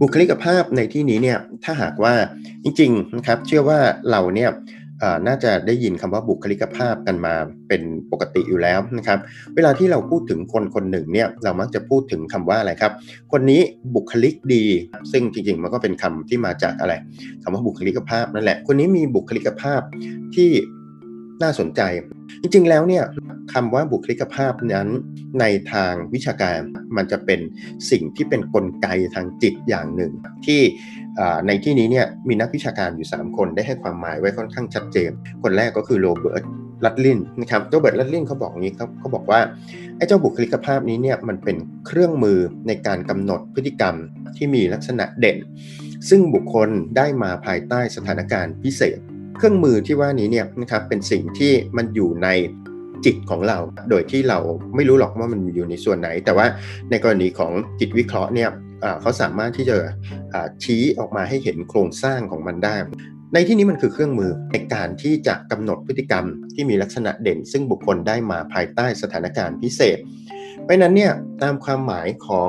บุคลิกภาพในที่นี้เนี่ยถ้าหากว่าจริงๆนะครับเชื่อว่าเราเนี่ยน่าจะได้ยินคำว่าบุคลิกภาพกันมาเป็นปกติอยู่แล้วนะครับ เวลาที่เราพูดถึงคนคนหนึ่งเนี่ยเรามักจะพูดถึงคำว่าอะไรครับ คนนี้บุคลิกดี ซึ่งจริงๆมันก็เป็นคำที่มาจากอะไรคำว่าบุคลิกภาพนั่นแหละ คนนี้มีบุคลิกภาพที่ น่าสนใจ จริงๆแล้วเนี่ยคำว่าบุคลิกภาพนั้น ในทางวิชาการมันจะเป็นสิ่งที่เป็นนกลไกทางจิตอย่างหนึ่ง ที่ในที่นี้เนี่ยมีนักวิชาการอยู่ 3 คนได้ให้ความหมายไว้ค่อนข้างชัดเจน คนแรกก็คือโรเบิร์ตลัดลินนะครับโรเบิร์ตลัดลินเขาบอกงี้ครับเขาบอกว่าไอ้เจ้าบุคลิกภาพนี้เนี่ยมันเป็นเครื่องมือในการกำหนดพฤติกรรมที่มีลักษณะเด่น ซึ่งบุคคลได้มาภายใต้สถานการณ์พิเศษ เครื่องมือที่ว่านี้เนี่ยนะครับเป็นสิ่งที่มันอยู่ในจิตของเรา โดยที่เราไม่รู้หรอกว่ามันอยู่ในส่วนไหน แต่ว่าในกรณีของจิตวิเคราะห์เนี่ยเขาสามารถที่จะชี้ออกมาให้เห็นโครงสร้างของมันได้ ในที่นี้มันคือเครื่องมือในการที่จะกำหนดพฤติกรรมที่มีลักษณะเด่น ซึ่งบุคคลได้มาภายใต้สถานการณ์พิเศษ เพราะนั้นเนี่ยตามความหมายของ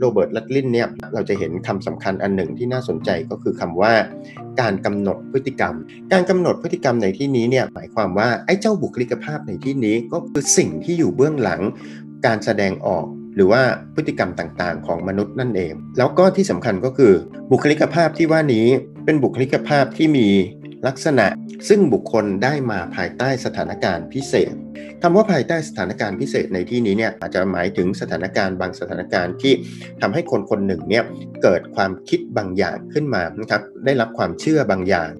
โรเบิร์ตลัดลินเนี่ยเราจะเห็นคำสำคัญอันหนึ่งที่น่าสนใจก็คือคำว่าการกำหนดพฤติกรรม การกำหนดพฤติกรรมในที่นี้เนี่ยหมายความว่าไอ้เจ้าบุคลิกภาพในที่นี้ก็คือสิ่งที่อยู่เบื้องหลัง การแสดงออกหรือว่าพฤติกรรมต่างๆ ของมนุษย์นั่นเอง แล้วก็ที่สำคัญก็คือบุคลิกภาพที่ว่านี้เป็นบุคลิกภาพที่มี ลักษณะซึ่งบุคคลได้มาภายใต้สถานการณ์พิเศษคำว่าภายใต้สถานการณ์พิเศษในที่นี้เนี่ยอาจจะหมายถึงสถานการณ์บางสถานการณ์ที่ทำให้คนคนหนึ่งเนี่ยเกิดความคิดบางอย่างขึ้นมานะครับได้รับความเชื่อบางอย่าง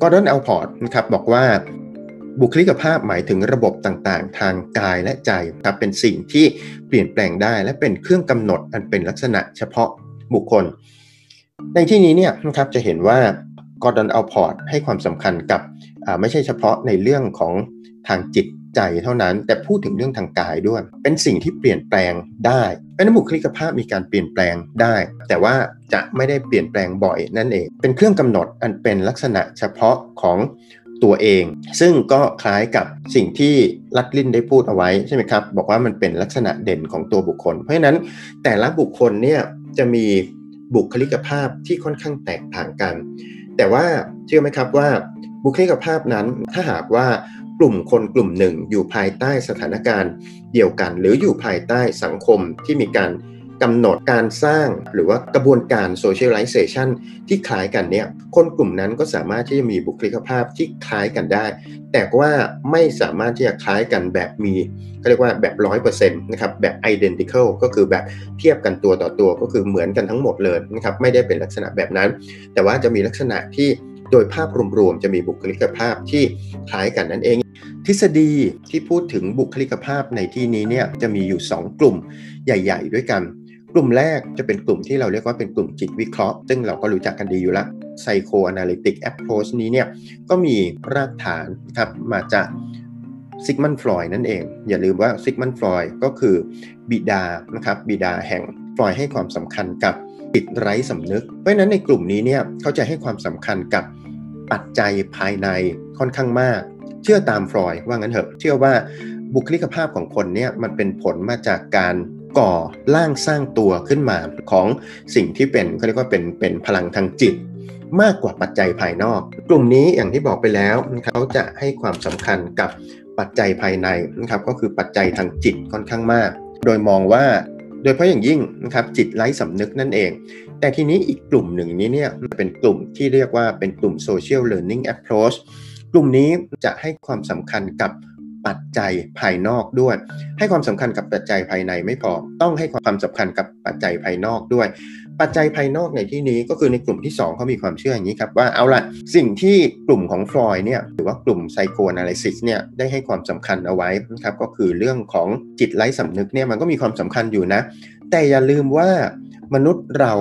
กอร์ดอนอัลพอร์ตนะครับบอกว่าบุคลิกภาพหมายถึงระบบต่างๆ ทางกายและใจครับเป็นสิ่งที่เปลี่ยนแปลงได้ และเป็นเครื่องกำหนดอันเป็นลักษณะเฉพาะบุคคล ในที่นี้เนี่ยนะครับจะเห็นว่า กอร์ดอน อัลพอร์ตให้ความสำคัญกับไม่ใช่เฉพาะในเรื่องของทางจิตใจเท่านั้น แต่พูดถึงเรื่องทางกายด้วย เป็นสิ่งที่เปลี่ยนแปลงได้เป็นบุคลิกภาพมีการเปลี่ยนแปลงได้ แต่ว่าจะไม่ได้เปลี่ยนแปลงบ่อยนั่นเอง เป็นเครื่องกำหนดอันเป็นลักษณะเฉพาะของตัวเอง ซึ่งก็คล้ายกับสิ่งที่ลัดลินได้พูดเอาไว้ใช่ไหมครับ บอกว่ามันเป็นลักษณะเด่นของตัวบุคคล เพราะฉะนั้นแต่ละบุคคลเนี่ยจะมีบุคลิกภาพที่ค่อนข้างแตกต่างกัน แต่ว่าเชื่อไหมครับว่าบุคลิกภาพนั้นถ้าหากว่ากลุ่มคนกลุ่มหนึ่งอยู่ภายใต้สถานการณ์เดียวกัน หรืออยู่ภายใต้สังคมที่มีการ กำหนดการสร้างหรือว่ากระบวนการ socialization ที่คล้ายกันเนี่ยคนกลุ่มนั้นก็สามารถที่จะมีบุคลิกภาพที่คล้ายกันได้ แต่ว่าไม่สามารถที่จะคล้ายกันแบบมีก็เรียกว่าแบบร้อยเปอร์เซ็นต์นะครับแบบ identical ก็คือแบบเทียบกันตัวต่อตัวก็คือเหมือนกันทั้งหมดเลยนะครับไม่ได้เป็นลักษณะแบบนั้น แต่ว่าจะมีลักษณะที่โดยภาพรวมๆ จะมีบุคลิกภาพที่คล้ายกันนั่นเอง ทฤษฎีที่พูดถึงบุคลิกภาพในที่นี้เนี่ยจะมีอยู่ 2 กลุ่มใหญ่ ๆ ด้วยกัน กลุ่มแรกจะเป็นกลุ่มที่เราเรียกว่าเป็นกลุ่มจิตวิเคราะห์ ซึ่งเราก็รู้จักกันดีอยู่แล้ว Psychoanalytic Approach นี้เนี่ยก็มีรากฐานครับมาจากซิกมันด์ ฟรอยด์นั่นเอง อย่าลืมว่าซิกมันด์ ฟรอยด์ก็คือบิดานะครับบิดาแห่งฟรอยด์ให้ความสำคัญกับจิตไร้สำนึก เพราะฉะนั้นในกลุ่มนี้เนี่ยเขาจะให้ความสำคัญกับปัจจัยภายในค่อนข้างมาก เชื่อตามฟลอยว่างั้นเถอะ เชื่อว่าบุคลิกภาพของคนเนี่ยมันเป็นผลมาจากการ ก่อร่างสร้างตัวขึ้นมาของสิ่งที่เป็นเขาเรียกว่าเป็นเป็นพลังทางจิต มากกว่าปัจจัยภายนอก กลุ่มนี้อย่างที่บอกไปแล้วเขาจะให้ความสำคัญกับปัจจัยภายในนะครับก็คือปัจจัยทางจิตค่อนข้างมาก โดยมองว่าโดยเพราะอย่างยิ่งนะครับจิตไร้สำนึกนั่นเอง แต่ทีนี้อีกกลุ่มหนึ่งนี้เนี่ยเป็นกลุ่มที่เรียกว่าเป็นกลุ่ม social learning approach กลุ่มนี้จะให้ความสำคัญกับ ปัจจัยภายนอกด้วย ให้ความสำคัญกับปัจจัยภายในไม่พอ ต้องให้ความสำคัญกับปัจจัยภายนอกด้วย ปัจจัยภายนอกในที่นี้ก็คือในกลุ่มที่ 2 เขามีความเชื่ออย่างนี้ครับว่าเอาละสิ่งที่กลุ่มของฟลอยเนี่ยหรือว่ากลุ่มไซโคอนาลิซิสเนี่ยได้ให้ความสำคัญเอาไว้นะครับก็คือเรื่องของจิตไร้สำนึกเนี่ยมันก็มีความสำคัญอยู่นะ แต่อย่าลืมว่ามนุษย์เรา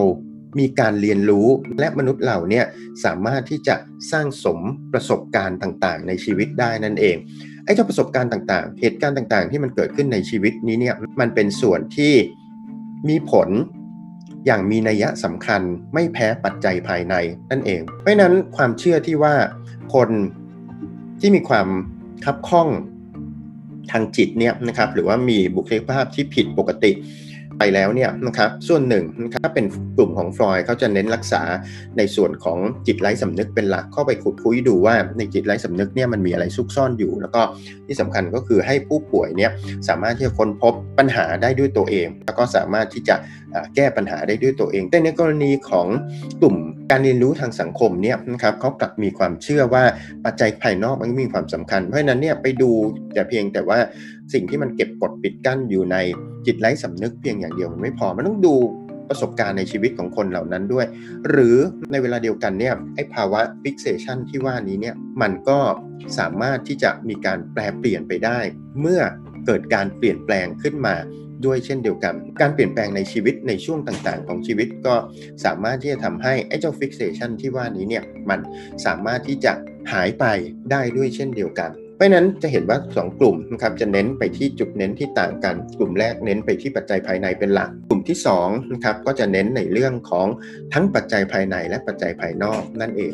มีการเรียนรู้และมนุษย์เราเนี่ยสามารถที่จะสร้างสมประสบการณ์ต่างๆ ในชีวิตได้นั่นเองไอ้เจ้าประสบการณ์ต่างๆ เหตุการณ์ต่างๆ ที่มันเกิดขึ้นในชีวิตนี้เนี่ยมันเป็นส่วนที่มีผลอย่างมีนัยสำคัญไม่แพ้ปัจจัยภายในนั่นเอง เพราะนั้นความเชื่อที่ว่าคนที่มีความคับข้องทางจิตเนี่ยนะครับหรือว่ามีบุคลิกภาพที่ผิดปกติ ไปแล้วเนี่ยนะครับส่วนหนึ่งนะครับเป็นกลุ่มของฟลอยเขาจะเน้นรักษาในส่วนของจิตไร้สำนึกเป็นหลักเข้าไปขุดคุยดูว่าในจิตไร้สำนึกเนี่ยมันมีอะไรซุกซ่อนอยู่ แล้วก็ที่สำคัญก็คือให้ผู้ป่วยเนี่ยสามารถที่จะค้นพบปัญหาได้ด้วยตัวเอง แล้วก็สามารถที่จะแก้ปัญหาได้ด้วยตัวเอง แต่ในกรณีของกลุ่มการเรียนรู้ทางสังคมเนี่ยนะครับเขากลับมีความเชื่อว่าปัจจัยภายนอกมันมีความสำคัญ เพราะฉะนั้นเนี่ยไปดูแต่เพียงแต่ว่า สิ่งที่มันเก็บกดปิดกั้นอยู่ในจิตไร้สำนึกเพียงอย่างเดียวมันไม่พอ มันต้องดูประสบการณ์ในชีวิตของคนเหล่านั้นด้วย หรือในเวลาเดียวกันเนี่ยไอ้ภาวะ fixation ที่ว่านี้เนี่ยมันก็สามารถที่จะมีการแปลเปลี่ยนไปได้ เมื่อเกิดการเปลี่ยนแปลงขึ้นมาด้วยเช่นเดียวกัน การเปลี่ยนแปลงในชีวิตในช่วงต่างๆ ของชีวิตก็สามารถที่จะทำให้ไอ้เจ้า fixation ที่ว่านี้เนี่ยมันสามารถที่จะหายไปได้ด้วยเช่นเดียวกัน เพราะนั้นจะเห็นว่า 2 กลุ่มนะครับจะเน้นไปที่จุดเน้นที่ต่างกัน กลุ่มแรกเน้นไปที่ปัจจัยภายในเป็นหลัก กลุ่มที่2นะครับก็จะเน้นในเรื่องของทั้งปัจจัยภายในและปัจจัยภายนอกนั่นเอง